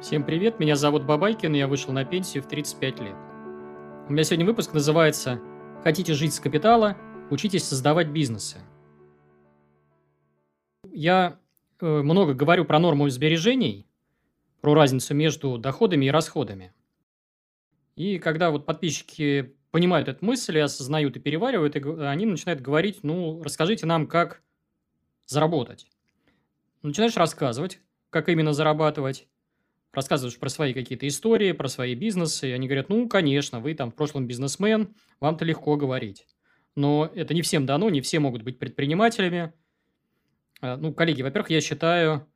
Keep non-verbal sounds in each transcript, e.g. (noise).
Всем привет, меня зовут Бабайкин, и я вышел на пенсию в 35 лет. У меня сегодня выпуск называется «Хотите жить с капитала? Учитесь создавать бизнесы». Я э, много говорю про норму сбережений, про разницу между доходами и расходами. И когда вот подписчики понимают эту мысль, и осознают и переваривают, и они начинают говорить, ну, расскажите нам, как заработать. Начинаешь рассказывать, как именно зарабатывать, рассказываешь про свои какие-то истории, про свои бизнесы, и они говорят, ну, конечно, вы там в прошлом бизнесмен, вам-то легко говорить. Но это не всем дано, не все могут быть предпринимателями. А, ну, коллеги, во-первых, я считаю,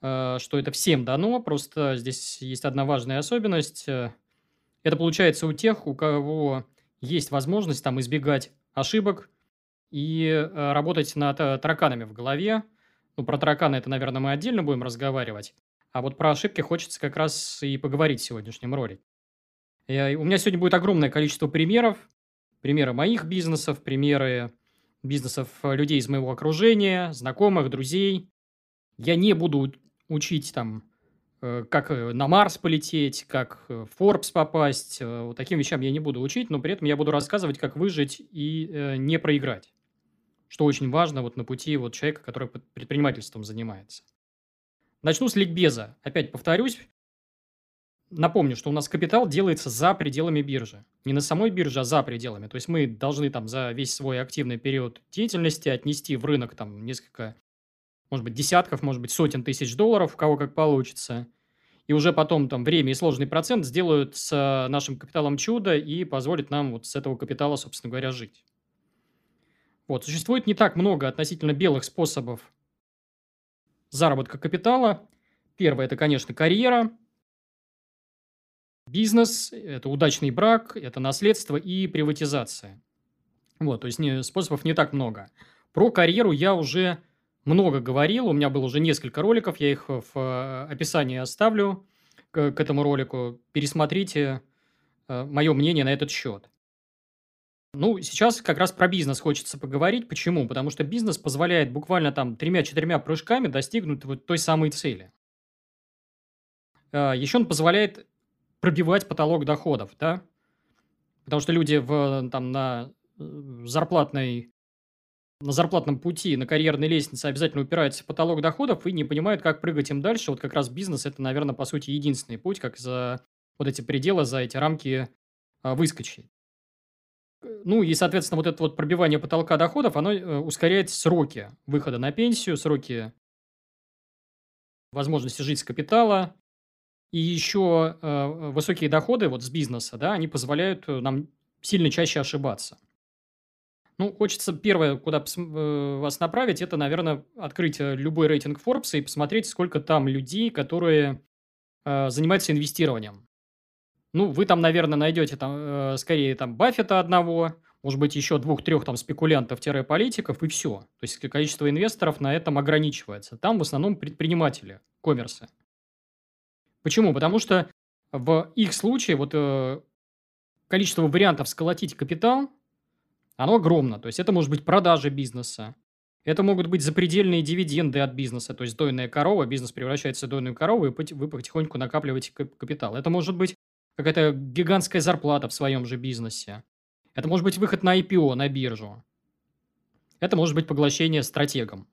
а, что это всем дано, просто здесь есть одна важная особенность. Это получается у тех, у кого есть возможность там избегать ошибок и а, работать над тараканами в голове. Ну, про тараканы это, наверное, мы отдельно будем разговаривать. А вот про ошибки хочется как раз и поговорить в сегодняшнем ролике. Я, у меня сегодня будет огромное количество примеров. Примеры моих бизнесов, примеры бизнесов э, людей из моего окружения, знакомых, друзей. Я не буду учить там, э, как э, на Марс полететь, как в Forbes попасть. Вот таким вещам я не буду учить, но при этом я буду рассказывать, как выжить и не проиграть. Что очень важно вот на пути вот человека, который предпринимательством занимается. Начну с ликбеза. Опять повторюсь. Напомню, что у нас капитал делается за пределами биржи. Не на самой бирже, а за пределами. То есть мы должны там за весь свой активный период деятельности отнести в рынок там несколько, может быть, десятков, может быть, сотен тысяч долларов, у кого как получится. И уже потом там время и сложный процент сделают с нашим капиталом чудо и позволят нам вот с этого капитала, собственно говоря, жить. Вот. Существует не так много относительно белых способов заработка капитала. Первое – это, конечно, карьера, бизнес, это удачный брак, это наследство и приватизация. Вот, то есть способов не так много. Про карьеру я уже много говорил, у меня было уже несколько роликов, я их в э, описании оставлю к, к этому ролику. Пересмотрите э, мое мнение на этот счет. Ну, сейчас как раз про бизнес хочется поговорить. Почему? Потому что бизнес позволяет буквально там тремя-четырьмя прыжками достигнуть вот той самой цели. А, Еще он позволяет пробивать потолок доходов, да? Потому что люди в, там, на э, зарплатной на зарплатном пути, на карьерной лестнице обязательно упираются в потолок доходов и не понимают, как прыгать им дальше. Вот как раз бизнес – это, наверное, по сути, единственный путь, как за вот эти пределы, за эти рамки а, выскочить. Ну и, соответственно, вот это вот пробивание потолка доходов, оно э, ускоряет сроки выхода на пенсию, сроки возможности жить с капитала. И еще э, высокие доходы вот с бизнеса, да, они позволяют э, нам сильно чаще ошибаться. Ну, хочется первое, куда вас направить, это, наверное, открыть любой рейтинг Forbes и посмотреть, сколько там людей, которые занимаются инвестированием. Ну, вы там, наверное, найдете там, э, скорее там Баффета одного, может быть, еще двух-трех там спекулянтов-политиков, и все. То есть количество инвесторов на этом ограничивается. Там в основном предприниматели, коммерсы. Почему? Потому что в их случае вот э, количество вариантов сколотить капитал, оно огромно. То есть это может быть продажа бизнеса, это могут быть запредельные дивиденды от бизнеса, то есть дойная корова, бизнес превращается в дойную корову, и вы потихоньку накапливаете капитал. Это может быть какая-то гигантская зарплата в своем же бизнесе. Это может быть выход на IPO, на биржу. Это может быть поглощение стратегом.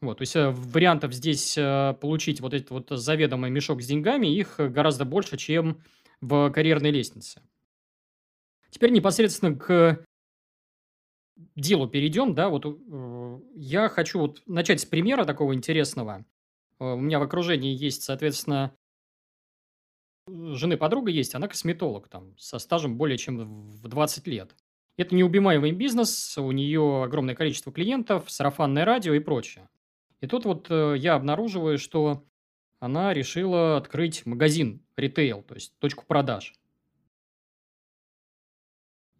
Вот, то есть э, вариантов здесь э, получить вот этот вот заведомый мешок с деньгами, их гораздо больше, чем в карьерной лестнице. Теперь непосредственно к делу перейдем, да, вот э, я хочу вот начать с примера такого интересного. У меня в окружении есть, соответственно, жены подруга есть, она косметолог там со стажем более чем в 20 лет. Это неубиваемый бизнес, у нее огромное количество клиентов, сарафанное радио и прочее. И тут вот э, я обнаруживаю, что она решила открыть магазин ритейл, то есть точку продаж.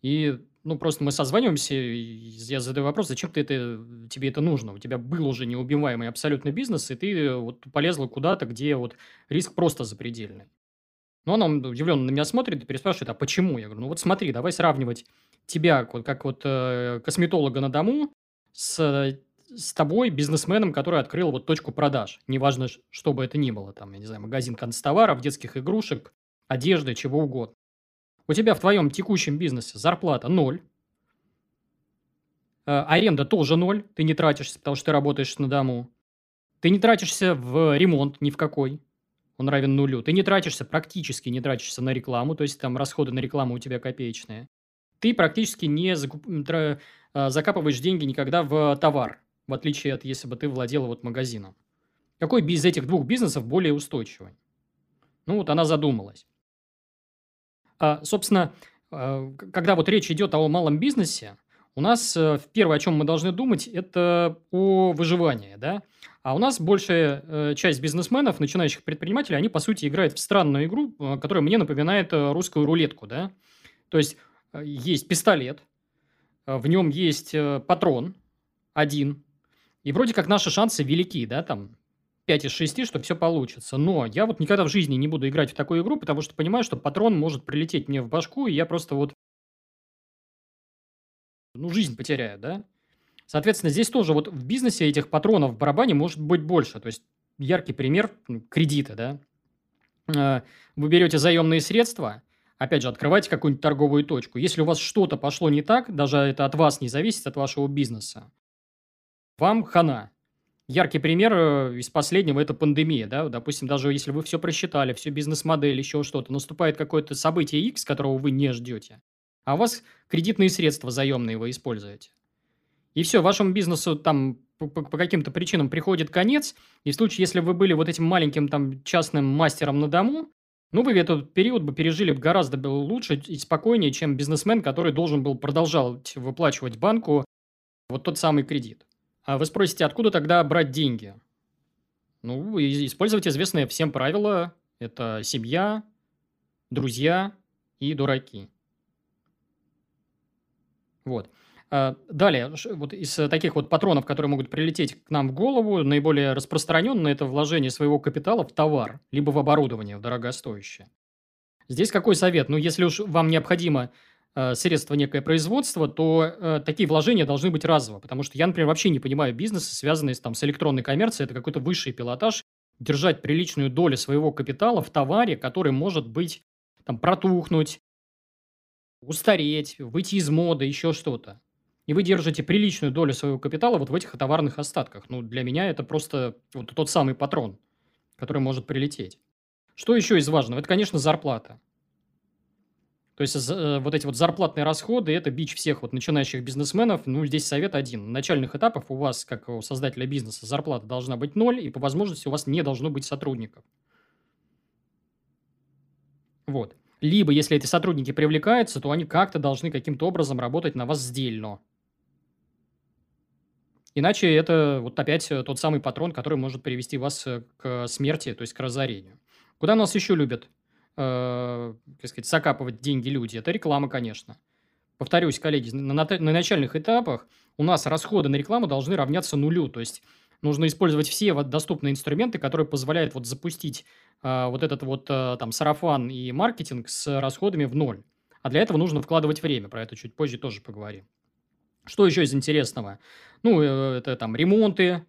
И, ну, просто мы созваниваемся, я задаю вопрос, зачем ты это, тебе это нужно? У тебя был уже неубиваемый абсолютный бизнес, и ты вот полезла куда-то, где вот риск просто запредельный. Но она удивленно на меня смотрит и переспрашивает, а почему? Я говорю, ну вот смотри, давай сравнивать тебя, вот, как вот э, косметолога на дому, с с тобой, бизнесменом, который открыл вот точку продаж. Неважно, что бы это ни было. Там, я не знаю, магазин концтоваров, детских игрушек, одежды, чего угодно. У тебя в твоем текущем бизнесе зарплата ноль. Э, аренда тоже ноль. Ты не тратишься, потому что ты работаешь на дому. Ты не тратишься в ремонт ни в какой. Он равен нулю. Ты не тратишься, практически не тратишься на рекламу. То есть, там расходы на рекламу у тебя копеечные. Ты практически не закуп... Э, закапываешь деньги никогда в товар. В отличие от, если бы ты владела вот магазином. Какой из этих двух бизнесов более устойчивый? Ну, вот она задумалась. А, собственно, а, когда вот речь идет о малом бизнесе, у нас э, первое, о чем мы должны думать, это о выживании, да. А у нас большая э, часть бизнесменов, начинающих предпринимателей, они, по сути, играют в странную игру, э, которая мне напоминает русскую рулетку, да. То есть, есть пистолет, в нем есть патрон один, и вроде как наши шансы велики, да, там 5 из 6, что все получится. Но я вот никогда в жизни не буду играть в такую игру, потому что понимаю, что патрон может прилететь мне в башку, и я просто вот ну, жизнь потеряю, да? Соответственно, здесь тоже вот в бизнесе этих патронов в барабане может быть больше. То есть, яркий пример кредита, да? Э, вы берете заемные средства, опять же, открываете какую-нибудь торговую точку. Если у вас что-то пошло не так, даже это от вас не зависит, от вашего бизнеса, вам хана. Яркий пример э, из последнего – это пандемия. Да? Допустим, даже если вы все просчитали, всю бизнес-модель, еще что-то, наступает какое-то событие X, которого вы не ждете, а у вас кредитные средства заемные вы используете. И все, вашему бизнесу там по, каким-то причинам приходит конец, и в случае, если вы были вот этим маленьким там частным мастером на дому, ну, вы этот период бы пережили гораздо лучше и спокойнее, чем бизнесмен, который должен был продолжать выплачивать банку вот тот самый кредит. А вы спросите, откуда тогда брать деньги? Ну, использовать известные всем правила. Это семья, друзья и дураки. Вот. А, далее, вот из таких вот патронов, которые могут прилететь к нам в голову, наиболее распространенное это вложение своего капитала в товар, либо в оборудование, в дорогостоящее. Здесь какой совет? Ну, если уж вам необходимо э, средство некое производство, то э, такие вложения должны быть разово. Потому что я, например, вообще не понимаю бизнесы, связанные с, там, с электронной коммерцией. Это какой-то высший пилотаж. Держать приличную долю своего капитала в товаре, который может быть там протухнуть, устареть, выйти из моды, еще что-то. И вы держите приличную долю своего капитала вот в этих товарных остатках. Ну, для меня это просто вот тот самый патрон, который может прилететь. Что еще из важного? Это, конечно, зарплата. То есть э, вот эти вот зарплатные расходы – это бич всех вот начинающих бизнесменов. Ну, здесь совет один. На начальных этапах у вас, как у создателя бизнеса, зарплата должна быть ноль, и по возможности у вас не должно быть сотрудников. Вот. Либо, если эти сотрудники привлекаются, то они как-то должны каким-то образом работать на вас сдельно. Иначе это вот опять тот самый патрон, который может привести вас э, к смерти, то есть к разорению. Куда нас еще любят э, как сказать, закапывать деньги люди, это реклама, конечно. Повторюсь, коллеги, на начальных этапах у нас расходы на рекламу должны равняться нулю. То есть нужно использовать все доступные инструменты, которые позволяют вот запустить э, вот этот вот э, там сарафан и маркетинг с расходами в ноль. А для этого нужно вкладывать время. Про это чуть позже тоже поговорим. Что еще из интересного? Ну, э, это там ремонты,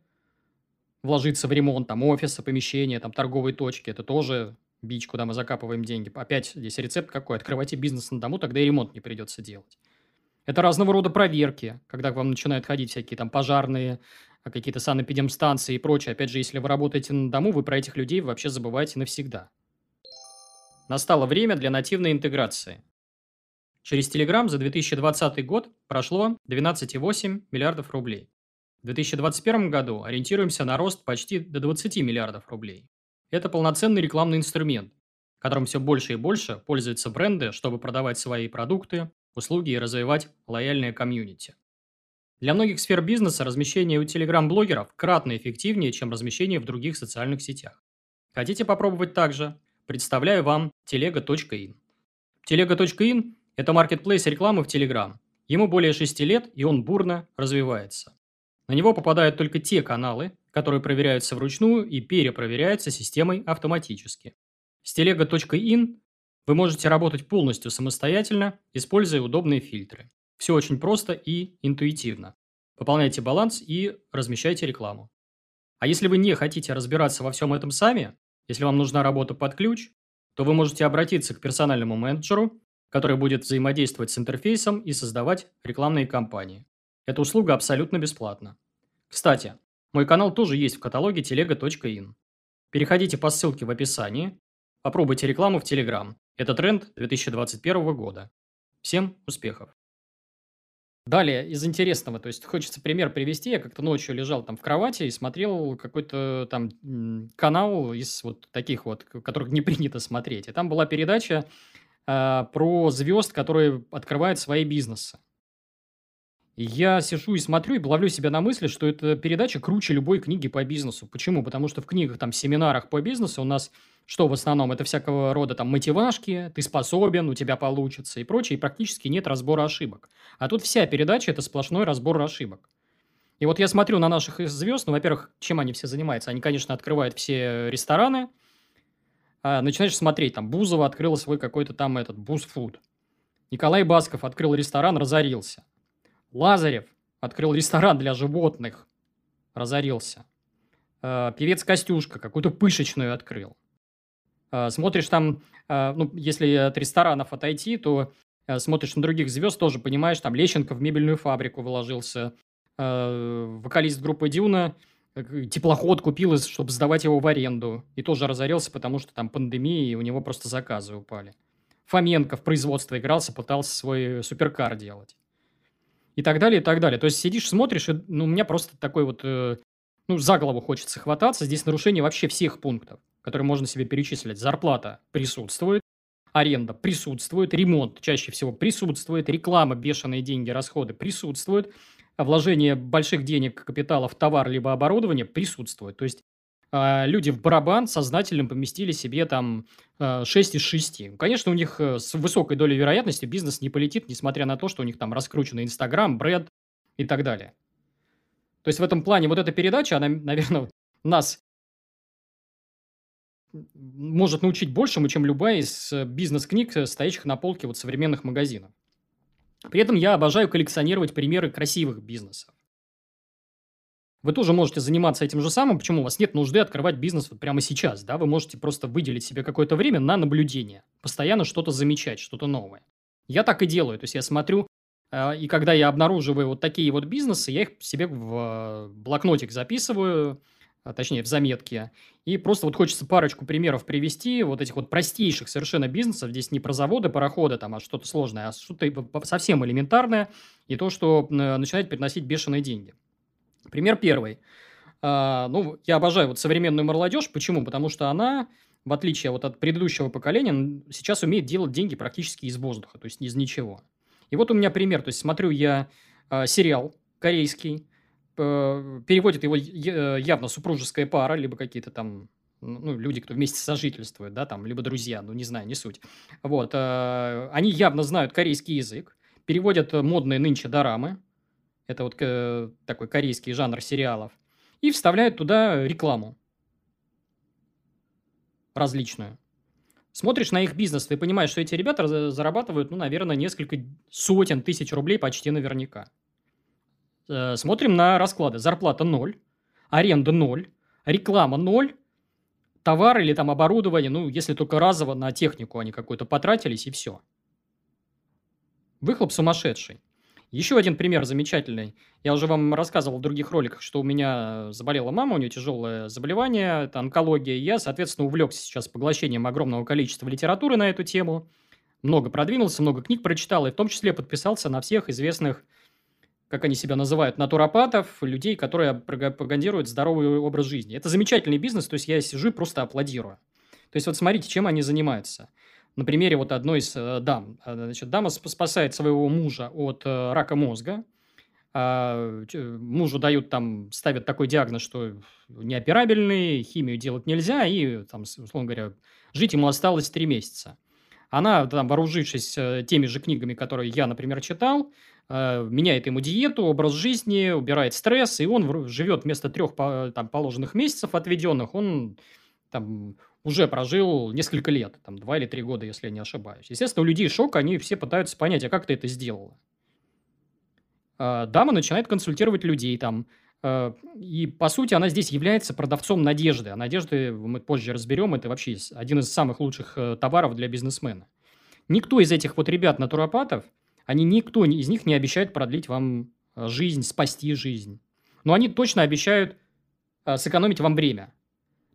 вложиться в ремонт там офиса, помещения, там торговые точки. Это тоже бич, куда мы закапываем деньги. Опять здесь рецепт какой? Открывайте бизнес на дому, тогда и ремонт не придется делать. Это разного рода проверки, когда к вам начинают ходить всякие там пожарные, а, какие-то санэпидемстанции и прочее. Опять же, если вы работаете на дому, вы про этих людей вообще забываете навсегда. Настало время для нативной интеграции. Через Telegram за 2020 год прошло 12,8 миллиардов рублей. В 2021 году ориентируемся на рост почти до 20 миллиардов рублей. Это полноценный рекламный инструмент, которым все больше и больше пользуются бренды, чтобы продавать свои продукты, услуги и развивать лояльное комьюнити. Для многих сфер бизнеса размещение у телеграм-блогеров кратно эффективнее, чем размещение в других социальных сетях. Хотите попробовать также? Представляю вам телега.ин. Телега.ин – это маркетплейс рекламы в Telegram. Ему более 6 лет, и он бурно развивается. На него попадают только те каналы, которые проверяются вручную и перепроверяются системой автоматически. С телега.ин вы можете работать полностью самостоятельно, используя удобные фильтры. Все очень просто и интуитивно. пополняйте баланс и размещайте рекламу. А если вы не хотите разбираться во всем этом сами, если вам нужна работа под ключ, то вы можете обратиться к персональному менеджеру, который будет взаимодействовать с интерфейсом и создавать рекламные кампании. Эта услуга абсолютно бесплатна. Кстати, мой канал тоже есть в каталоге telega.in. Переходите по ссылке в описании, попробуйте рекламу в Telegram. Это тренд 2021 года. Всем успехов! Далее, из интересного, то есть хочется пример привести. Я как-то ночью лежал там в кровати и смотрел какой-то там канал из вот таких вот, которых не (laughs) принято смотреть. И там была передача э, про звезд, которые открывают свои бизнесы. Я сижу и смотрю, и ловлю себя на мысли, что эта передача круче любой книги по бизнесу. Почему? Потому что в книгах, там, семинарах по бизнесу у нас что в основном? Это всякого рода там мотивашки, ты способен, у тебя получится и прочее, и практически нет разбора ошибок. А тут вся передача – это сплошной разбор ошибок. И вот я смотрю на наших звезд, ну, во-первых, чем они все занимаются? Они, конечно, открывают все рестораны, а, начинаешь смотреть, там, Бузова открыла свой какой-то там этот, Бузфуд. Николай Басков открыл ресторан, разорился. Лазарев открыл ресторан для животных, разорился. Э, певец Костюшка какую-то пышечную открыл. Э, смотришь там, э, ну, если от ресторанов отойти, то смотришь на других звезд, тоже понимаешь, там Лещенко в мебельную фабрику вложился, вокалист группы Дюна теплоход купил, чтобы сдавать его в аренду, и тоже разорился, потому что там пандемия, и у него просто заказы упали. Фоменко в производство игрался, пытался свой суперкар делать и так далее, и так далее. То есть сидишь, смотришь, и ну, у меня просто такой вот, э, ну, за голову хочется хвататься. Здесь нарушение вообще всех пунктов, которые можно себе перечислить. Зарплата присутствует, аренда присутствует, ремонт чаще всего присутствует, реклама, бешеные деньги, расходы присутствуют, вложение больших денег, капитала в товар либо оборудование присутствует. То есть люди в барабан сознательно поместили себе там 6 а, из 6. Конечно, у них э, с высокой долей вероятности бизнес не полетит, несмотря на то, что у них там раскрученный Инстаграм, бренд и так далее. То есть в этом плане вот эта передача, она, наверное, нас может научить большему, чем любая из э, бизнес-книг, э, стоящих на полке вот современных магазинов. При этом я обожаю коллекционировать примеры красивых бизнесов. Вы тоже можете заниматься этим же самым. Почему у вас нет нужды открывать бизнес вот прямо сейчас? Да? Вы можете просто выделить себе какое-то время на наблюдение. Постоянно что-то замечать, что-то новое. Я так и делаю. То есть я смотрю, э, и когда я обнаруживаю вот такие вот бизнесы, я их себе в блокнотик записываю, а точнее в заметки. И просто вот хочется парочку примеров привести вот этих вот простейших совершенно бизнесов. Здесь не про заводы, пароходы, там, а что-то сложное, а что-то совсем элементарное. И то, что начинает приносить бешеные деньги. Пример первый. А, ну, я обожаю вот современную молодежь. Почему? Потому что она, в отличие вот от предыдущего поколения, сейчас умеет делать деньги практически из воздуха, то есть из ничего. И вот у меня пример. То есть смотрю я а, сериал корейский, переводит его явно супружеская пара, либо какие-то там ну, люди, кто вместе сожительствуют, да, там, либо друзья, ну, не знаю, не суть. Вот, э, они явно знают корейский язык, переводят модные нынче дорамы, это вот э, такой корейский жанр сериалов. И вставляют туда рекламу. Различную. Смотришь на их бизнес, ты понимаешь, что эти ребята зарабатывают, ну, наверное, несколько сотен тысяч рублей почти наверняка. Э, смотрим на расклады. Зарплата ноль, аренда ноль, реклама ноль, товар или там оборудование, ну, если только разово на технику они какую-то потратились, и все. Выхлоп сумасшедший. Еще один пример замечательный. Я уже вам рассказывал в других роликах, что у меня заболела мама, у нее тяжелое заболевание, это онкология. Я, соответственно, увлекся сейчас поглощением огромного количества литературы на эту тему. Много продвинулся, много книг прочитал, и в том числе подписался на всех известных, как они себя называют, натуропатов, людей, которые пропагандируют здоровый образ жизни. Это замечательный бизнес, то есть я сижу и просто аплодирую. То есть вот смотрите, чем они занимаются – на примере вот одной из э, дам. А, значит, дама спасает своего мужа от э, рака мозга. А, мужу дают там, ставят такой диагноз, что неоперабельный, химию делать нельзя, и там, условно говоря, жить ему осталось три месяца. Она, там, вооружившись э, теми же книгами, которые я, например, читал, меняет ему диету, образ жизни, убирает стресс, и он живет вместо трех там, положенных месяцев отведенных, он там уже прожил несколько лет, там, два или три года, если я не ошибаюсь. Естественно, у людей шок, они все пытаются понять, а как ты это сделала? э, дама начинает консультировать людей там. Э, и, по сути, она здесь является продавцом надежды. А надежды, мы позже разберем, это вообще один из самых лучших э, товаров для бизнесмена. Никто из этих вот ребят-натуропатов, они никто из них не обещает продлить вам э, жизнь, спасти жизнь. Но они точно обещают э, сэкономить вам время.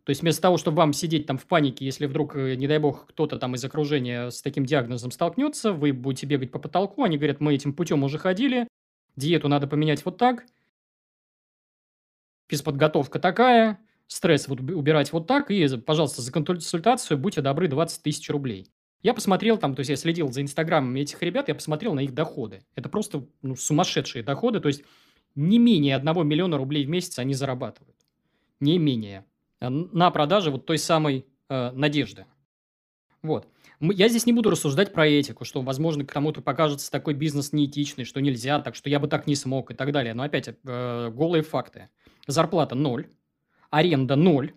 То есть вместо того, чтобы вам сидеть там в панике, если вдруг, э, не дай бог, кто-то там из окружения с таким диагнозом столкнется, вы будете бегать по потолку, они говорят, мы этим путем уже ходили, диету надо поменять вот так, физподготовка такая, стресс вот убирать вот так, и, пожалуйста, за консультацию будьте добры 20 тысяч рублей. Я посмотрел там, то есть я следил за инстаграмами этих ребят, я посмотрел на их доходы. Это просто ну, сумасшедшие доходы, то есть не менее 1 миллиона рублей в месяц они зарабатывают. Не менее. Э, на продаже вот той самой э, надежды. Вот. Я здесь не буду рассуждать про этику, что, возможно, кому-то покажется такой бизнес неэтичный, что нельзя, так что я бы так не смог и так далее. Но опять, э, голые факты. Зарплата ноль, аренда ноль,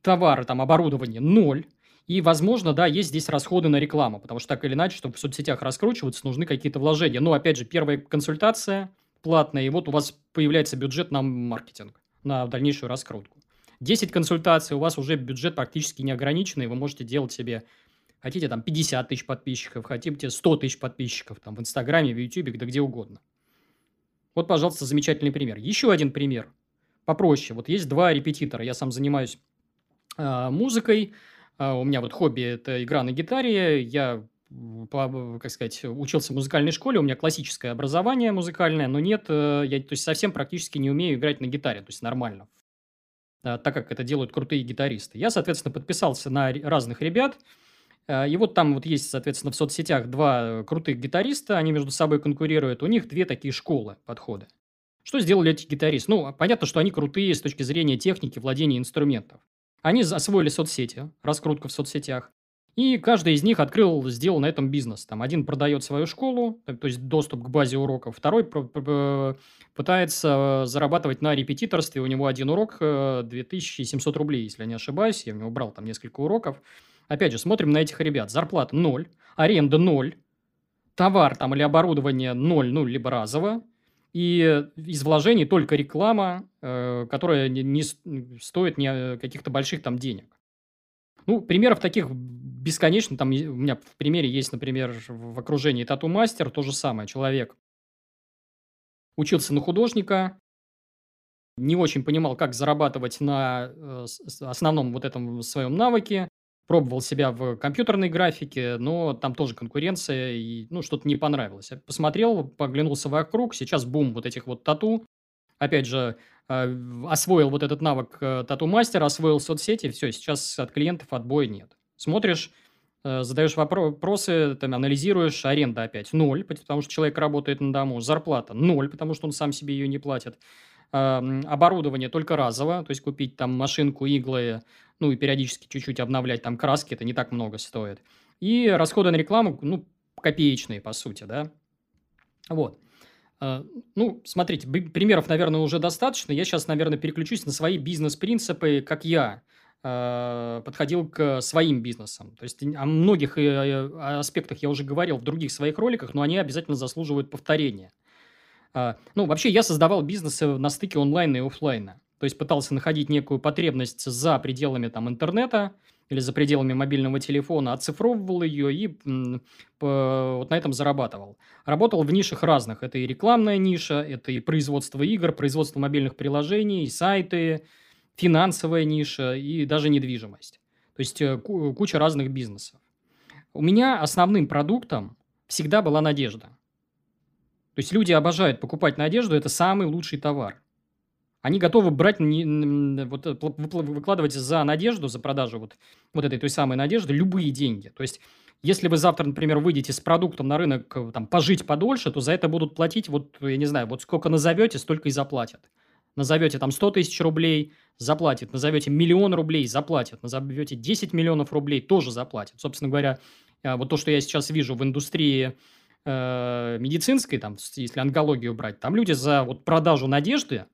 товары, там, оборудование ноль. И, возможно, да, есть здесь расходы на рекламу, потому что так или иначе, чтобы в соцсетях раскручиваться, нужны какие-то вложения. Но, опять же, первая консультация платная, и вот у вас появляется бюджет на маркетинг, на дальнейшую раскрутку. 10 консультаций, у вас уже бюджет практически неограниченный, вы можете делать себе, хотите там 50 тысяч подписчиков, хотите 100 тысяч подписчиков там в Инстаграме, в Ютубе, да где угодно. Вот, пожалуйста, замечательный пример. Еще один пример, попроще. Вот есть два репетитора, я сам занимаюсь э, музыкой, э, у меня вот хобби – это игра на гитаре, я по, как сказать, учился в музыкальной школе, у меня классическое образование музыкальное, но нет, э, я то есть совсем практически не умею играть на гитаре, то есть нормально, так как это делают крутые гитаристы. Я, соответственно, подписался на разных ребят, а, и вот там вот есть, соответственно, в соцсетях два крутых гитариста, они между собой конкурируют, у них две такие школы подхода. Что сделали эти гитаристы? Ну, понятно, что они крутые с точки зрения техники, владения инструментов. Они освоили соцсети, раскрутку в соцсетях. И каждый из них открыл, сделал на этом бизнес. Там один продает свою школу, то есть доступ к базе уроков, второй пытается зарабатывать на репетиторстве. У него один урок 2700 э, рублей, если я не ошибаюсь. Я у него брал там несколько уроков. Опять же, смотрим на этих ребят. Зарплата ноль, аренда ноль, товар там или оборудование ноль, ну, либо разово. И из вложений только реклама, э, которая не стоит ни каких-то больших там денег. Ну, примеров таких бесконечно. Там у меня в примере есть, например, в окружении тату-мастер, то же самое. Человек учился на художника, не очень понимал, как зарабатывать на э, основном вот этом своем навыке, пробовал себя в компьютерной графике, но там тоже конкуренция, и ну, что-то не понравилось. посмотрел, поглянулся вокруг, сейчас бум вот этих вот тату. Опять же, э, освоил вот этот навык э, тату-мастера, освоил соцсети, все, сейчас от клиентов отбоя нет. Смотришь, э, задаешь вопросы, там, анализируешь, аренда опять ноль, потому что человек работает на дому, зарплата ноль, потому что он сам себе ее не платит. Оборудование только разово, то есть купить там машинку, иглы, ну и периодически чуть-чуть обновлять там краски, это не так много стоит. И расходы на рекламу, ну, копеечные, по сути, да. Вот. А, ну, смотрите, примеров, наверное, уже достаточно. Я сейчас, наверное, переключусь на свои бизнес-принципы, как я Э, подходил к своим бизнесам. То есть о многих э, аспектах я уже говорил в других своих роликах, но они обязательно заслуживают повторения. А, ну, вообще я создавал бизнесы на стыке онлайна и офлайна. То есть пытался находить некую потребность за пределами там, интернета или за пределами мобильного телефона, оцифровывал ее и вот на этом зарабатывал. Работал в нишах разных. Это и рекламная ниша, это и производство игр, производство мобильных приложений, сайты, финансовая ниша и даже недвижимость. То есть э, куча разных бизнесов. У меня основным продуктом всегда была надежда. То есть люди обожают покупать надежду, это самый лучший товар. Они готовы брать, вот, э, выкладывать за надежду, за продажу вот, вот этой той самой надежды любые деньги. То есть, если вы завтра, например, выйдете с продуктом на рынок э, там, пожить подольше, то за это будут платить, вот, я не знаю, вот сколько назовете, столько и заплатят назовете там 100 тысяч рублей, заплатит. Назовете миллион рублей, заплатит. Назовете 10 миллионов рублей, тоже заплатит. Собственно говоря, э, вот то, что я сейчас вижу в индустрии э, медицинской, там, если онкологию брать, там люди за вот продажу надежды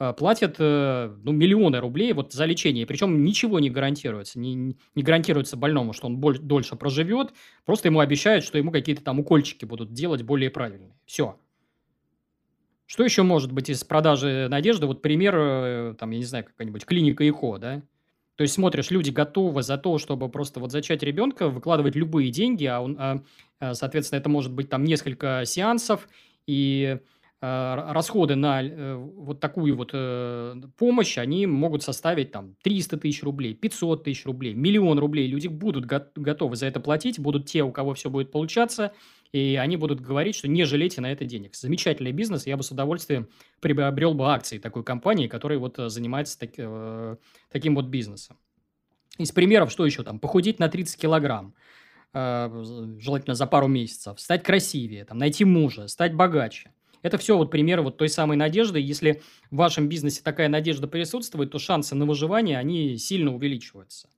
э, платят ну, миллионы рублей вот за лечение. Причем ничего не гарантируется. Не, не гарантируется больному, что он боль, дольше проживет. Просто ему обещают, что ему какие-то там укольчики будут делать более правильные. Все. Что еще может быть из продажи надежды? Вот пример, э, там, я не знаю, какая-нибудь клиника ЭХО, да? То есть смотришь, люди готовы за то, чтобы просто вот зачать ребенка, выкладывать любые деньги, а, он, а, а соответственно, это может быть там несколько сеансов, и а, расходы на э, вот такую вот э, помощь, они могут составить там 300 тысяч рублей, 500 тысяч рублей, миллион рублей. Люди будут готовы за это платить, будут те, у кого все будет получаться, и они будут говорить, что не жалейте на это денег. Замечательный бизнес, я бы с удовольствием приобрел бы акции такой компании, которая вот э, занимается так, таким вот бизнесом. Из примеров, что еще там? Похудеть на 30 килограмм желательно за пару месяцев, стать красивее, там, найти мужа, стать богаче. Это все вот примеры вот той самой надежды. Если в вашем бизнесе такая надежда присутствует, то шансы на выживание, они сильно увеличиваются.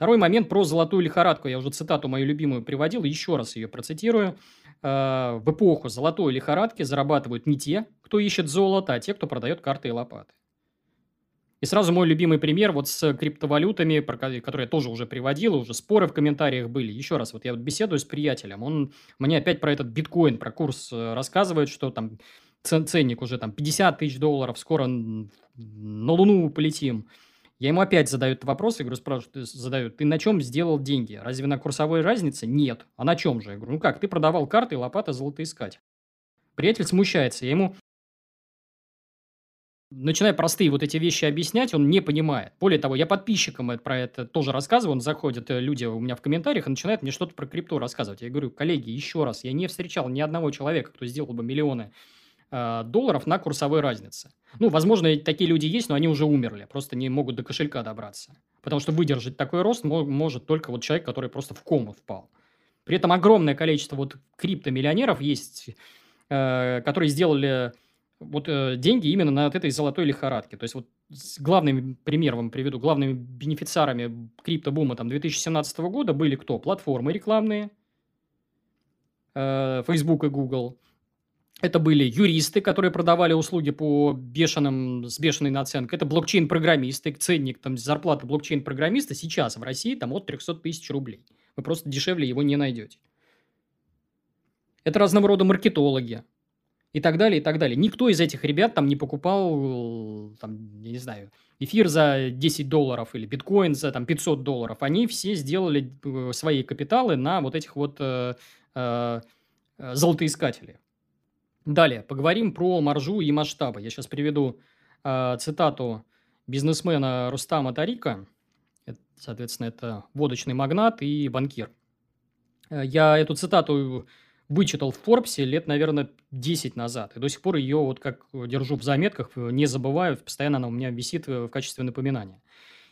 Второй момент про золотую лихорадку. Я уже цитату мою любимую приводил, еще раз ее процитирую. Э, в эпоху золотой лихорадки зарабатывают не те, кто ищет золото, а те, кто продает карты и лопаты. И сразу мой любимый пример вот с криптовалютами, который я тоже уже приводил, уже споры в комментариях были. Еще раз, вот я вот беседую с приятелем, он мне опять про этот биткоин, про курс э, рассказывает, что там ценник уже там 50 тысяч долларов, скоро на Луну полетим. Я ему опять задаю этот вопрос, я говорю, спрашиваю, задаю, ты на чем сделал деньги? Разве на курсовой разнице? Нет. А на чем же? Я говорю, ну как, ты продавал карты лопата золотоискать. Приятель смущается, я ему начиная простые вот эти вещи объяснять, он не понимает. Более того, я подписчикам про это тоже рассказываю, он заходит, э, люди у меня в комментариях и начинают мне что-то про крипту рассказывать. Я говорю, коллеги, еще раз, я не встречал ни одного человека, кто сделал бы миллионы долларов на курсовой разнице. Ну, возможно, такие люди есть, но они уже умерли, просто не могут до кошелька добраться. Потому что выдержать такой рост может только вот человек, который просто в кому впал. При этом огромное количество вот криптомиллионеров есть, э, которые сделали вот э, деньги именно на этой золотой лихорадке. То есть вот главным примером вам приведу, главными бенефициарами криптобума там 2017 года были кто? Платформы рекламные, э, Facebook и Google. Это были юристы, которые продавали услуги по бешеным, с бешеной наценкой. Это блокчейн-программисты, ценник, там, зарплата блокчейн-программиста сейчас в России там от 300 тысяч рублей. Вы просто дешевле его не найдете. Это разного рода маркетологи, и так далее, и так далее. Никто из этих ребят там не покупал, там, я не знаю, эфир за 10 долларов или биткоин за там 500 долларов. Они все сделали э, свои капиталы на вот этих вот э, э, золотоискателей. Далее, поговорим про маржу и масштабы. Я сейчас приведу э, цитату бизнесмена Рустама Тарика. Это, соответственно, это водочный магнат и банкир. Э, я эту цитату вычитал в Форбсе лет, наверное, 10 назад. И до сих пор ее вот как держу в заметках, не забываю, постоянно она у меня висит в качестве напоминания.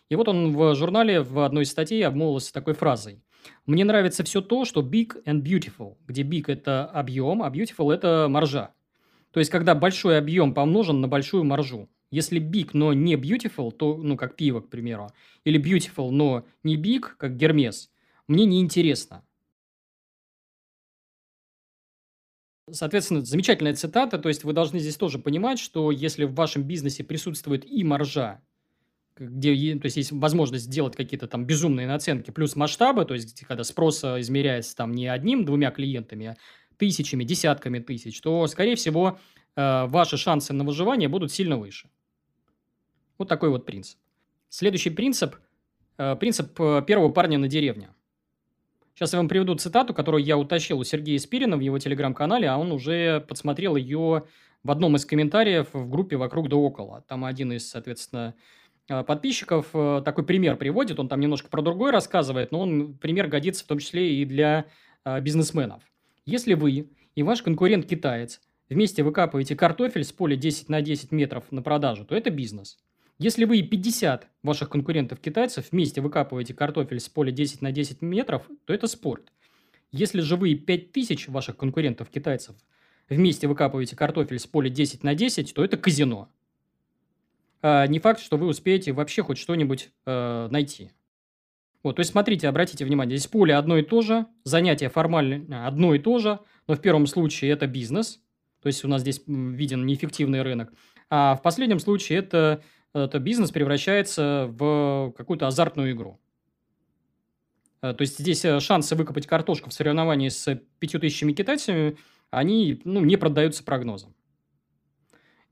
И вот он в журнале в одной из статей обмолвился такой фразой. «Мне нравится все то, что big and beautiful», где big – это объем, а beautiful – это маржа. То есть, когда большой объем помножен на большую маржу. Если big, но не beautiful, то, ну, как пиво, к примеру, или beautiful, но не big, как Гермес, мне неинтересно. Соответственно, замечательная цитата. То есть вы должны здесь тоже понимать, что если в вашем бизнесе присутствует и маржа, где то есть есть возможность сделать какие-то там безумные наценки, плюс масштабы, то есть когда спрос измеряется там не одним-двумя клиентами, а тысячами, десятками тысяч, то, скорее всего, э, ваши шансы на выживание будут сильно выше. Вот такой вот принцип. Следующий принцип э, – принцип э, первого парня на деревне. Сейчас я вам приведу цитату, которую я утащил у Сергея Спирина в его телеграм-канале, а он уже подсмотрел ее в одном из комментариев в группе «Вокруг да около». Там один из, соответственно, э, подписчиков э, такой пример приводит, он там немножко про другой рассказывает, но он пример годится в том числе и для э, бизнесменов. Если вы и ваш конкурент-китаец вместе выкапываете картофель с поля 10 на 10 метров на продажу, то это бизнес. Если вы и 50 ваших конкурентов-китайцев вместе выкапываете картофель с поля 10 на 10 метров, то это спорт. Если же вы 5000 ваших конкурентов-китайцев вместе выкапываете картофель с поля 10 на 10, то это казино. А не факт, что вы успеете вообще хоть что-нибудь э, найти. Вот, то есть, смотрите, обратите внимание, здесь поле одно и то же, занятие формально одно и то же, но в первом случае это бизнес, то есть у нас здесь виден неэффективный рынок, а в последнем случае это это бизнес превращается в какую-то азартную игру. Э, то есть здесь э, шансы выкопать картошку в соревновании с 5000 китайцами, они ну, не продаются прогнозом.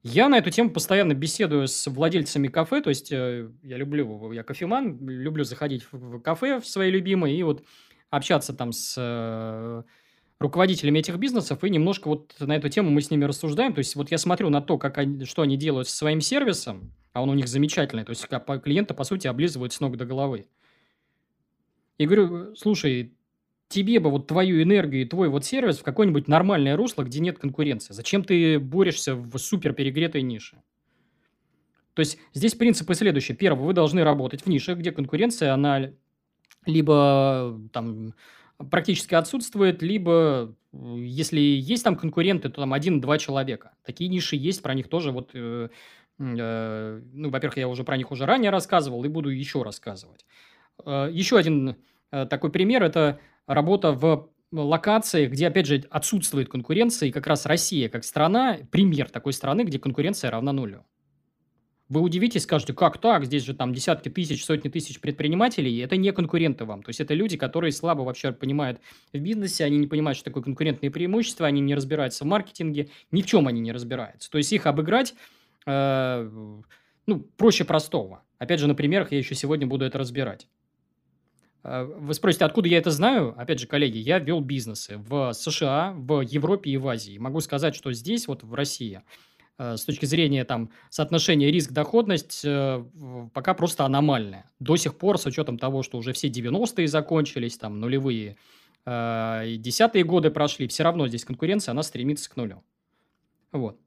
Я на эту тему постоянно беседую с владельцами кафе, то есть э, я люблю, я кофеман, люблю заходить в кафе в свои любимые и вот общаться там с э, руководителями этих бизнесов, и немножко вот на эту тему мы с ними рассуждаем. То есть вот я смотрю на то, как они, что они делают со своим сервисом, а он у них замечательный, то есть клиента, по сути, облизывают с ног до головы. И говорю, слушай, тебе бы вот твою энергию и твой вот сервис в какое-нибудь нормальное русло, где нет конкуренции. Зачем ты борешься в супер перегретой нише? То есть здесь принципы следующие. Первое, вы должны работать в нише, где конкуренция, она либо там практически отсутствует, либо если есть там конкуренты, то там один-два человека. Такие ниши есть, про них тоже вот, э, э, ну, во-первых, я уже про них уже ранее рассказывал и буду еще рассказывать. Э, еще один э, такой пример – это работа в локации, где, опять же, отсутствует конкуренция, и как раз Россия как страна, пример такой страны, где конкуренция равна нулю. Вы удивитесь, скажете, как так? Здесь же там десятки тысяч, сотни тысяч предпринимателей. Это не конкуренты вам. То есть, это люди, которые слабо вообще понимают в бизнесе, они не понимают, что такое конкурентные преимущества, они не разбираются в маркетинге, ни в чем они не разбираются. То есть, их обыграть, э, ну, проще простого. Опять же, на примерах я еще сегодня буду это разбирать. Э, вы спросите, откуда я это знаю? Опять же, коллеги, я вел бизнесы в США, в Европе и в Азии. Могу сказать, что здесь, вот в России, э, с точки зрения там, соотношения риск-доходность, э, пока просто аномальная. До сих пор, с учетом того, что уже все 90-е закончились, там нулевые и десятые годы прошли, все равно здесь конкуренция, она стремится к нулю. Вот.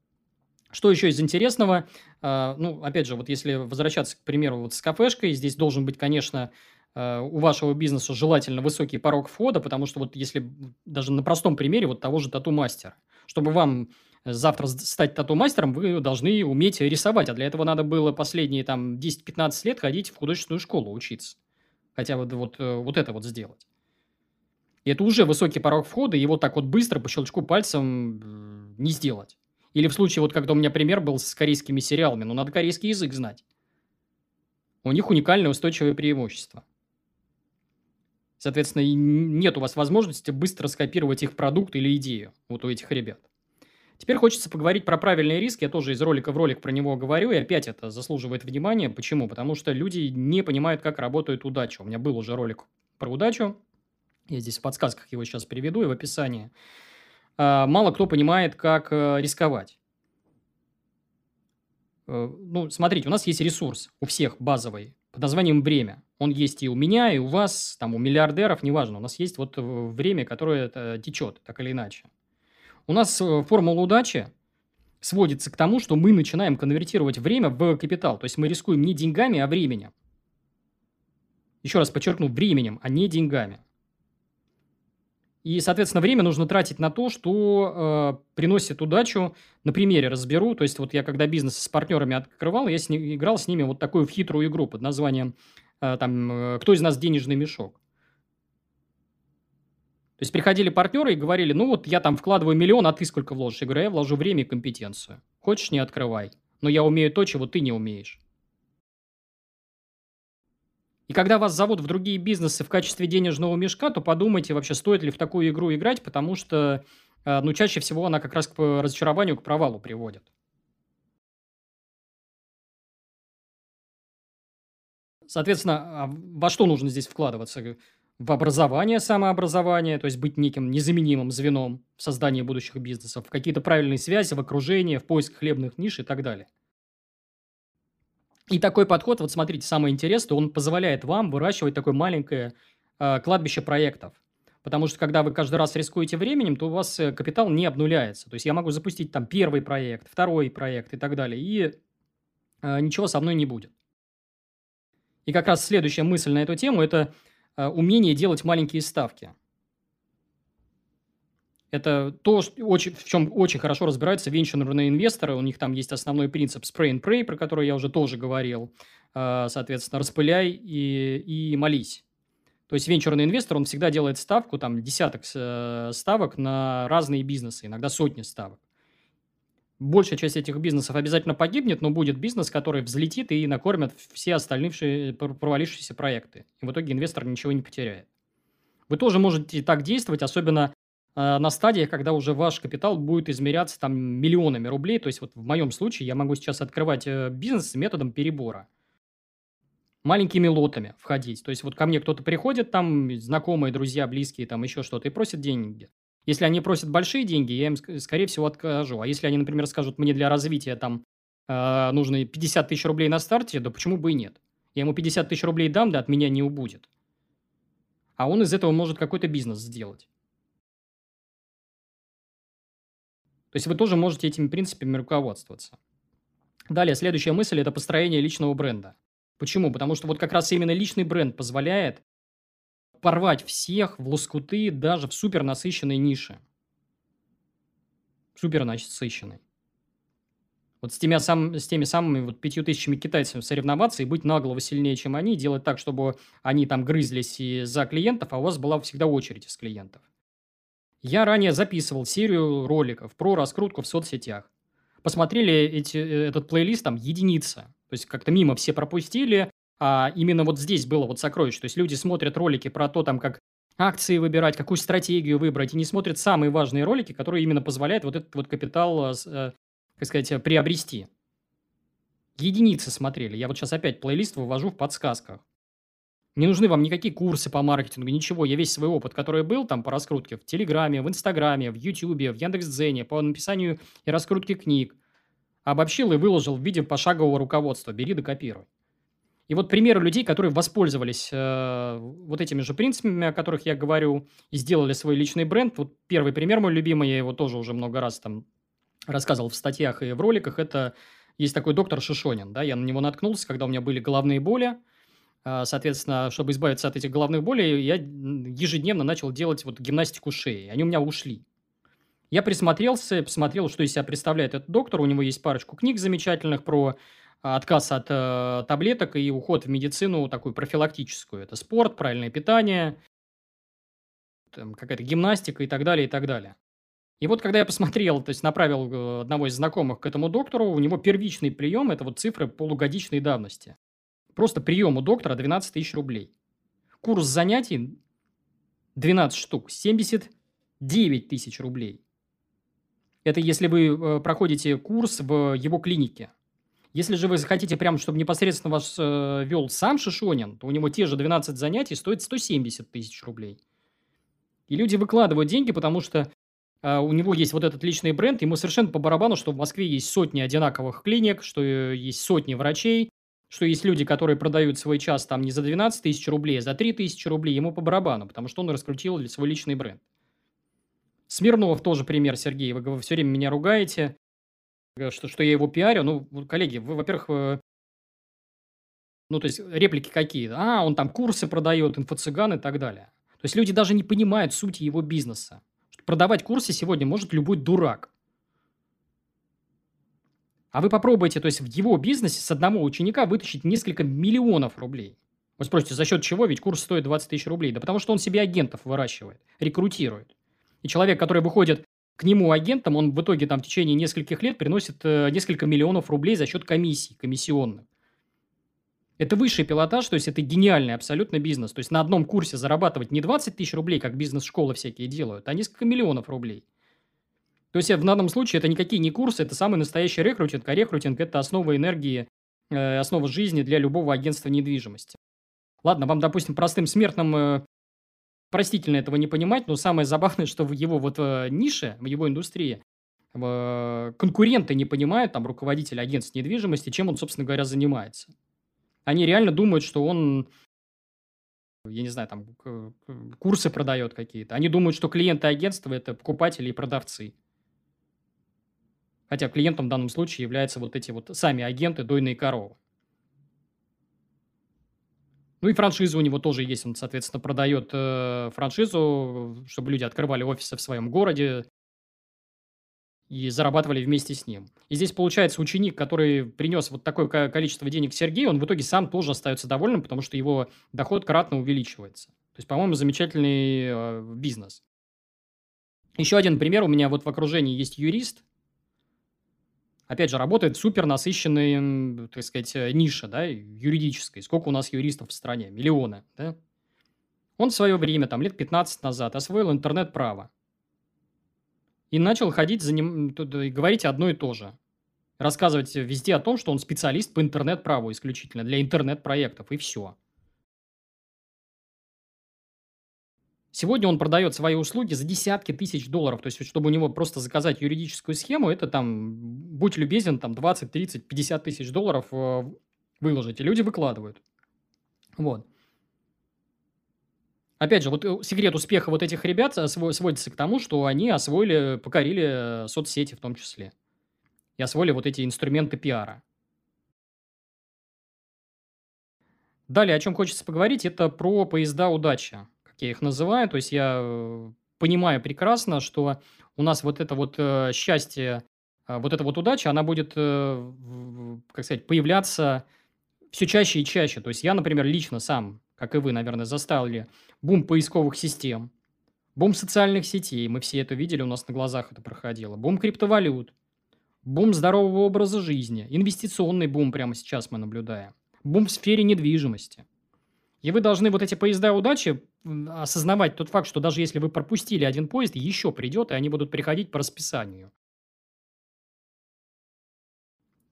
Что еще из интересного? Ну, опять же, вот если возвращаться, к примеру, вот с кафешкой, здесь должен быть, конечно, Э, у вашего бизнеса желательно высокий порог входа, потому что вот если даже на простом примере вот того же тату-мастера, чтобы вам завтра стать тату-мастером, вы должны уметь рисовать, а для этого надо было последние там 10-15 лет ходить в художественную школу учиться. Хотя вот, вот, э, вот это вот сделать. И это уже высокий порог входа, его так вот быстро по щелчку пальцем не сделать. Или в случае, вот когда у меня пример был с корейскими сериалами, ну, надо корейский язык знать. У них уникальное устойчивое преимущество. Соответственно, нет у вас возможности быстро скопировать их продукт или идею вот у этих ребят. Теперь хочется поговорить про правильный риск. Я тоже из ролика в ролик про него говорю, и опять это заслуживает внимания. Почему? Потому что люди не понимают, как работает удача. У меня был уже ролик про удачу. Я здесь в подсказках его сейчас приведу и в описании. А, мало кто понимает, как э, рисковать. Э, ну, смотрите, у нас есть ресурс у всех базовый под названием «время». Он есть и у меня, и у вас, там, у миллиардеров, неважно. У нас есть вот э, время, которое течет, так или иначе. У нас э, формула удачи сводится к тому, что мы начинаем конвертировать время в капитал. То есть мы рискуем не деньгами, а временем. Еще раз подчеркну, временем, а не деньгами. И, соответственно, время нужно тратить на то, что э, приносит удачу. На примере разберу. То есть, вот я когда бизнес с партнерами открывал, я с ним, играл с ними вот такую хитрую игру под названием там, э, «Кто из нас денежный мешок?». То есть, приходили партнеры и говорили, ну вот я там вкладываю миллион, а ты сколько вложишь? Я говорю, я вложу время и компетенцию. Хочешь, не открывай. Но я умею то, чего ты не умеешь. И когда вас зовут в другие бизнесы в качестве денежного мешка, то подумайте вообще, стоит ли в такую игру играть, потому что, э, ну, чаще всего она как раз к разочарованию, к провалу приводит. Соответственно, а во что нужно здесь вкладываться? В образование, самообразование, то есть быть неким незаменимым звеном в создании будущих бизнесов, в какие-то правильные связи, в окружении, в поиск хлебных ниш и так далее. И такой подход, вот смотрите, самое интересное, он позволяет вам выращивать такое маленькое э, кладбище проектов. Потому что когда вы каждый раз рискуете временем, то у вас э, капитал не обнуляется. То есть я могу запустить там первый проект, второй проект и так далее, и э, ничего со мной не будет. И как раз следующая мысль на эту тему – это э, умение делать маленькие ставки. Это то, в чем очень хорошо разбираются венчурные инвесторы. У них там есть основной принцип spray and pray, про который я уже тоже говорил. А, соответственно, распыляй и, и молись. То есть венчурный инвестор, он всегда делает ставку, там, десяток э, ставок на разные бизнесы, иногда сотни ставок. Большая часть этих бизнесов обязательно погибнет, но будет бизнес, который взлетит и накормит все остальные провалившиеся проекты. И в итоге инвестор ничего не потеряет. Вы тоже можете так действовать, особенно э, на стадиях, когда уже ваш капитал будет измеряться там миллионами рублей. То есть вот в моем случае я могу сейчас открывать э, бизнес методом перебора. Маленькими лотами входить. То есть вот ко мне кто-то приходит, там знакомые, друзья, близкие, там еще что-то, и просят деньги. Если они просят большие деньги, я им, скорее всего, откажу. А если они, например, скажут, мне для развития там э, нужно 50 тысяч рублей на старте, да почему бы и нет? Я ему 50 тысяч рублей дам, да от меня не убудет. А он из этого может какой-то бизнес сделать. То есть вы тоже можете этими принципами руководствоваться. Далее, следующая мысль – это построение личного бренда. Почему? Потому что вот как раз именно личный бренд позволяет порвать всех в лоскуты даже в супер насыщенной нише. Супер насыщенной. Вот с теми, сам, с теми самыми вот пятью тысячами китайцев соревноваться и быть наглого сильнее, чем они, делать так, чтобы они там грызлись и за клиентов, а у вас была всегда очередь из клиентов. Я ранее записывал серию роликов про раскрутку в соцсетях. Посмотрели эти, э, этот плейлист, там единица. То есть как-то мимо все пропустили, а именно вот здесь было вот сокровище. То есть люди смотрят ролики про то, там, как акции выбирать, какую стратегию выбрать, и не смотрят самые важные ролики, которые именно позволяют вот этот вот капитал, э, как сказать, приобрести. Единицы смотрели. Я вот сейчас опять плейлист вывожу в подсказках. Не нужны вам никакие курсы по маркетингу, ничего. Я весь свой опыт, который был там по раскрутке в Телеграме, в Инстаграме, в Ютубе, в Яндекс.Дзене, по написанию и раскрутке книг, обобщил и выложил в виде пошагового руководства. Бери да копируй. И вот примеры людей, которые воспользовались э, вот этими же принципами, о которых я говорю, и сделали свой личный бренд. Вот первый пример мой любимый, я его тоже уже много раз там рассказывал в статьях и в роликах, это есть такой доктор Шишонин, да, я на него наткнулся, когда у меня были головные боли, а, соответственно, чтобы избавиться от этих головных болей, я ежедневно начал делать вот гимнастику шеи, они у меня ушли. Я присмотрелся, посмотрел, что из себя представляет этот доктор, у него есть парочку книг замечательных про отказ от э, таблеток и уход в медицину такую профилактическую. Это спорт, правильное питание, какая-то гимнастика и так далее, и так далее. И вот когда я посмотрел, то есть направил э, одного из знакомых к этому доктору, у него первичный прием – это вот цифры полугодичной давности. Просто прием у доктора 12 тысяч рублей. Курс занятий 12 штук, 79 тысяч рублей. Это если вы э, проходите курс в его клинике. Если же вы захотите прям, чтобы непосредственно вас э, вел сам Шишонин, то у него те же 12 занятий стоят 170 тысяч рублей. И люди выкладывают деньги, потому что а, у него есть вот этот личный бренд, ему совершенно по барабану, что в Москве есть сотни одинаковых клиник, что э, есть сотни врачей, что есть люди, которые продают свой час там не за 12 тысяч рублей, а за 3 тысячи рублей, ему по барабану, потому что он раскрутил свой личный бренд. Смирнов тоже пример, Сергей, вы все время меня ругаете, э, что, что я его пиарю. Ну, коллеги, вы, во-первых, э, ну, то есть реплики какие? А, он там курсы продает, инфо-цыган и так далее. То есть люди даже не понимают сути его бизнеса. Продавать курсы сегодня может любой дурак. А вы попробуйте, то есть в его бизнесе с одного ученика вытащить несколько миллионов рублей. Вы спросите, за счет чего? Ведь курс стоит 20 тысяч рублей. Да потому что он себе агентов выращивает, рекрутирует. И человек, который выходит к нему агентом, он в итоге там в течение нескольких лет приносит э, несколько миллионов рублей за счет комиссий, комиссионных. Это высший пилотаж, то есть это гениальный абсолютно бизнес. То есть на одном курсе зарабатывать не 20 тысяч рублей, как бизнес-школы всякие делают, а несколько миллионов рублей. То есть в данном случае это никакие не курсы, это самый настоящий рекрутинг, а рекрутинг – это основа энергии, э, основа жизни для любого агентства недвижимости. Ладно, вам, допустим, простым смертным э, простительно этого не понимать, но самое забавное, что в его вот э, нише, в его индустрии, э, конкуренты не понимают, там, руководитель агентств недвижимости, чем он, собственно говоря, занимается. Они реально думают, что он, я не знаю, там курсы продает какие-то. Они думают, что клиенты агентства – это покупатели и продавцы. Хотя клиентом в данном случае являются вот эти вот сами агенты, дойные коровы. Ну и франшиза у него тоже есть. Он, соответственно, продает э, франшизу, чтобы люди открывали офисы в своем городе, и зарабатывали вместе с ним. И здесь получается ученик, который принес вот такое количество денег Сергею, он в итоге сам тоже остается довольным, потому что его доход кратно увеличивается. То есть, по-моему, замечательный э, бизнес. Еще один пример. У меня вот в окружении есть юрист. Опять же, работает супер насыщенной, так сказать, э, ниша, да, юридической. Сколько у нас юристов в стране? Миллионы, да? Он в свое время, там, лет 15 назад освоил интернет-право. и начал ходить за ним, говорить одно и то же. Рассказывать везде о том, что он специалист по интернет-праву исключительно, для интернет-проектов, и все. Сегодня он продает свои услуги за десятки тысяч долларов. То есть, чтобы у него просто заказать юридическую схему, это там, будь любезен, там 20, 30, 50 тысяч долларов э, выложить. И люди выкладывают. Вот. Опять же, вот э, секрет успеха вот этих ребят э, сводится к тому, что они освоили, покорили соцсети в том числе. И освоили вот эти инструменты пиара. Далее, о чем хочется поговорить, это про поезда удачи я их называю. То есть я э, понимаю прекрасно, что у нас вот это вот э, счастье, э, вот эта вот удача, она будет, как сказать, появляться все чаще и чаще. То есть я, например, лично сам, как и вы, наверное, заставили бум поисковых систем, бум социальных сетей, мы все это видели, у нас на глазах это проходило, бум криптовалют, бум здорового образа жизни, инвестиционный бум прямо сейчас мы наблюдаем, бум в сфере недвижимости. И вы должны вот эти поезда удачи осознавать тот факт, что даже если вы пропустили один поезд, еще придет, и они будут приходить по расписанию.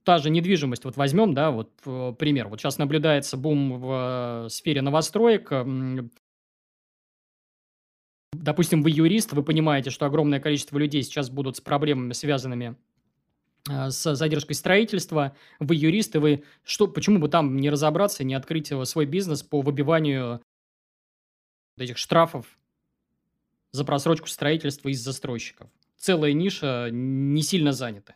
Та же недвижимость, вот возьмем, да, вот э, пример. Вот сейчас наблюдается бум в э, сфере новостроек. Допустим, вы юрист, вы понимаете, что огромное количество людей сейчас будут с проблемами, связанными с задержкой строительства. Вы юрист, и вы что, почему бы там не разобраться, не открыть свой бизнес по выбиванию этих штрафов за просрочку строительства из застройщиков. Целая ниша не сильно занята.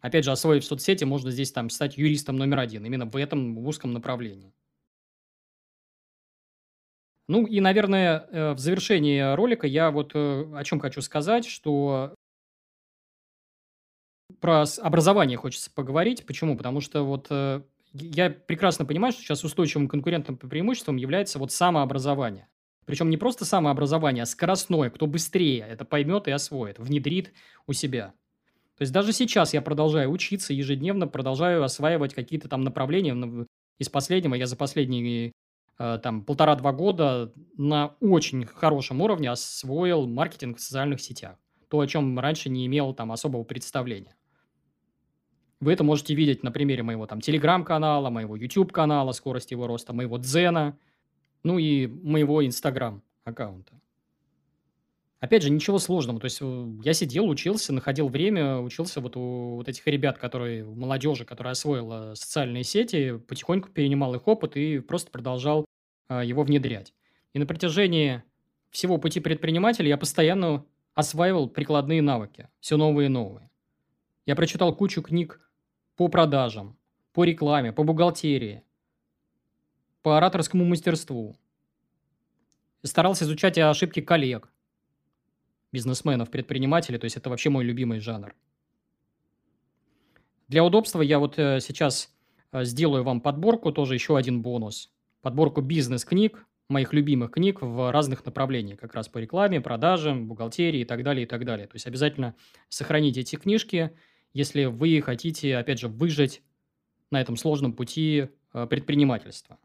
Опять же, освоив соцсети, можно здесь там стать юристом номер один, именно в этом узком направлении. Ну и, наверное, э, в завершении ролика я вот э, о чем хочу сказать, что про образование хочется поговорить. Почему? Потому что вот э, я прекрасно понимаю, что сейчас устойчивым конкурентным преимуществом является вот самообразование. Причем не просто самообразование, а скоростное. Кто быстрее это поймет и освоит, внедрит у себя. То есть даже сейчас я продолжаю учиться ежедневно, продолжаю осваивать какие-то там направления. Из последнего я за последние э, там полтора-два года на очень хорошем уровне освоил маркетинг в социальных сетях. То, о чем раньше не имел там особого представления. Вы это можете видеть на примере моего там телеграм-канала, моего YouTube-канала, скорости его роста, моего Дзена, ну и моего Инстаграм-аккаунта. Опять же, ничего сложного. То есть э, я сидел, учился, находил время, учился вот у вот этих ребят, которые, молодежи, которая освоила социальные сети, потихоньку перенимал их опыт и просто продолжал а, его внедрять. И на протяжении всего пути предпринимателя я постоянно осваивал прикладные навыки, все новые и новые. Я прочитал кучу книг по продажам, по рекламе, по бухгалтерии, по ораторскому мастерству. Старался изучать ошибки коллег, бизнесменов, предпринимателей, то есть это вообще мой любимый жанр. Для удобства я вот э, сейчас э, сделаю вам подборку, тоже еще один бонус. Подборку бизнес-книг, моих любимых книг в разных направлениях, как раз по рекламе, продажам, бухгалтерии и так далее, и так далее. То есть обязательно сохраните эти книжки – если вы хотите, опять же, выжить на этом сложном пути э, предпринимательства.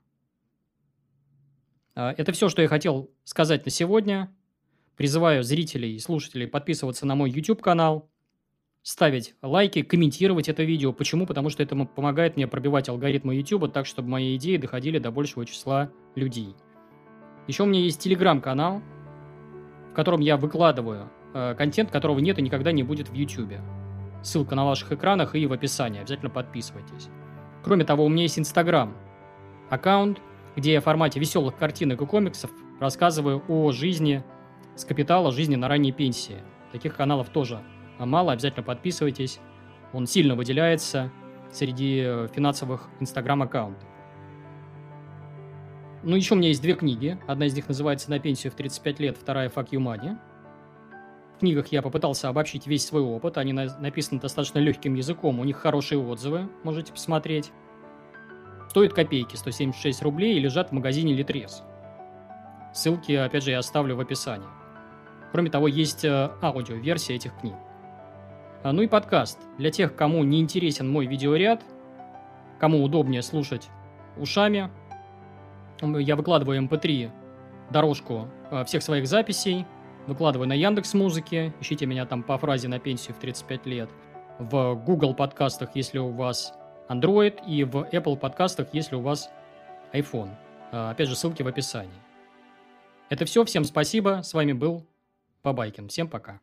А, это все, что я хотел сказать на сегодня. Призываю зрителей и слушателей подписываться на мой YouTube-канал, ставить лайки, комментировать это видео. Почему? Потому что это помогает мне пробивать алгоритмы YouTube так, чтобы мои идеи доходили до большего числа людей. Еще у меня есть телеграм-канал, в котором я выкладываю э, контент, которого нет и никогда не будет в YouTube. Ссылка на ваших экранах и в описании. Обязательно подписывайтесь. Кроме того, у меня есть Инстаграм. Аккаунт, где я в формате веселых картинок и комиксов рассказываю о жизни с капитала, жизни на ранней пенсии. Таких каналов тоже мало, обязательно подписывайтесь. Он сильно выделяется среди э, финансовых инстаграм-аккаунтов. Ну, еще у меня есть две книги. Одна из них называется «На пенсию в 35 лет», вторая «Fuck you money» книгах я попытался обобщить весь свой опыт. Они на- написаны достаточно легким языком. У них хорошие отзывы, можете посмотреть. Стоят копейки, 176 рублей, и лежат в магазине Литрес. Ссылки, опять же, я оставлю в описании. Кроме того, есть э, аудиоверсия этих книг. А, ну и подкаст. Для тех, кому не интересен мой видеоряд, кому удобнее слушать ушами, я выкладываю mp3 эм дорожку э, всех своих записей – Выкладываю на Яндекс Музыке. Ищите меня там по фразе на пенсию в 35 лет. В Google подкастах, если у вас Android. И в Apple подкастах, если у вас iPhone. А, опять же, ссылки в описании. Это все. Всем спасибо. С вами был Бабайкин. Всем пока.